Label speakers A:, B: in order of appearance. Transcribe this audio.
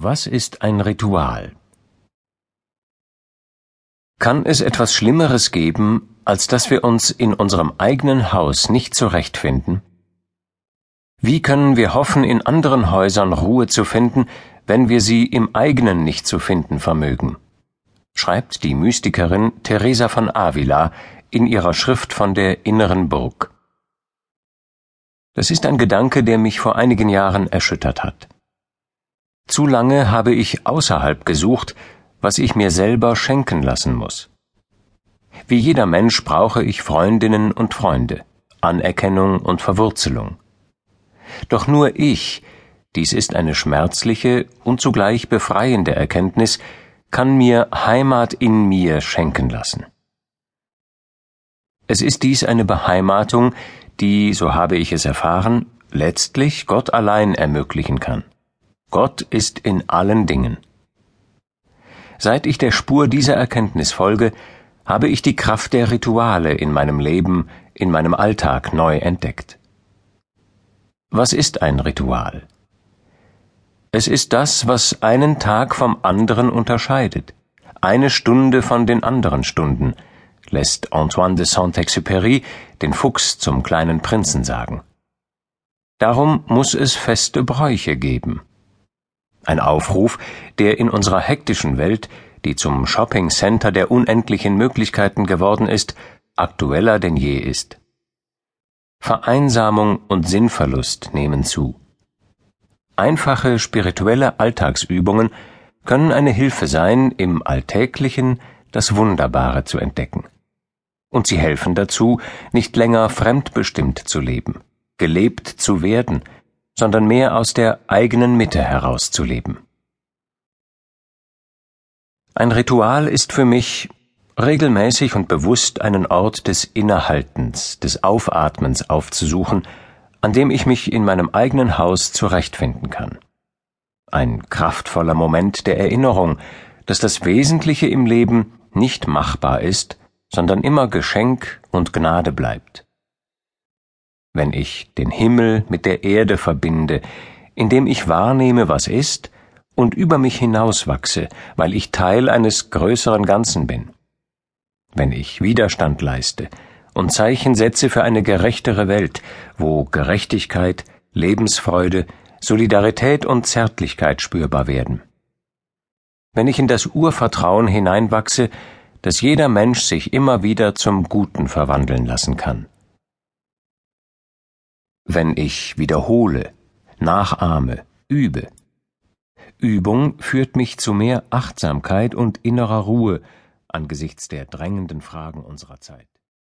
A: Was ist ein Ritual? Kann es etwas Schlimmeres geben, als dass wir uns in unserem eigenen Haus nicht zurechtfinden? Wie können wir hoffen, in anderen Häusern Ruhe zu finden, wenn wir sie im eigenen nicht zu finden vermögen? schreibt die Mystikerin Teresa von Avila in ihrer Schrift von der inneren Burg. Das ist ein Gedanke, der mich vor einigen Jahren erschüttert hat. Zu lange habe ich außerhalb gesucht, was ich mir selber schenken lassen muss. Wie jeder Mensch brauche ich Freundinnen und Freunde, Anerkennung und Verwurzelung. Doch nur ich, dies ist eine schmerzliche und zugleich befreiende Erkenntnis, kann mir Heimat in mir schenken lassen. Es ist dies eine Beheimatung, die, so habe ich es erfahren, letztlich Gott allein ermöglichen kann. Gott ist in allen Dingen. Seit ich der Spur dieser Erkenntnis folge, habe ich die Kraft der Rituale in meinem Leben, in meinem Alltag neu entdeckt. Was ist ein Ritual? Es ist das, was einen Tag vom anderen unterscheidet, eine Stunde von den anderen Stunden, lässt Antoine de Saint-Exupéry den Fuchs zum kleinen Prinzen sagen. Darum muss es feste Bräuche geben. Ein Aufruf, der in unserer hektischen Welt, die zum Shopping Center der unendlichen Möglichkeiten geworden ist, aktueller denn je ist. Vereinsamung und Sinnverlust nehmen zu. Einfache spirituelle Alltagsübungen können eine Hilfe sein, im Alltäglichen das Wunderbare zu entdecken und sie helfen dazu, nicht länger fremdbestimmt zu leben, gelebt zu werden, sondern mehr aus der eigenen Mitte herauszuleben. Ein Ritual ist für mich regelmäßig und bewusst einen Ort des Innehaltens, des Aufatmens aufzusuchen, an dem ich mich in meinem eigenen Haus zurechtfinden kann. Ein kraftvoller Moment der Erinnerung, dass das Wesentliche im Leben nicht machbar ist, sondern immer Geschenk und Gnade bleibt. Wenn ich den Himmel mit der Erde verbinde, indem ich wahrnehme, was ist, und über mich hinauswachse, weil ich Teil eines größeren Ganzen bin. Wenn ich Widerstand leiste und Zeichen setze für eine gerechtere Welt, wo Gerechtigkeit, Lebensfreude, Solidarität und Zärtlichkeit spürbar werden. Wenn ich in das Urvertrauen hineinwachse, dass jeder Mensch sich immer wieder zum Guten verwandeln lassen kann. Wenn ich wiederhole, nachahme, übe. Übung führt mich zu mehr Achtsamkeit und innerer Ruhe angesichts der drängenden Fragen unserer Zeit.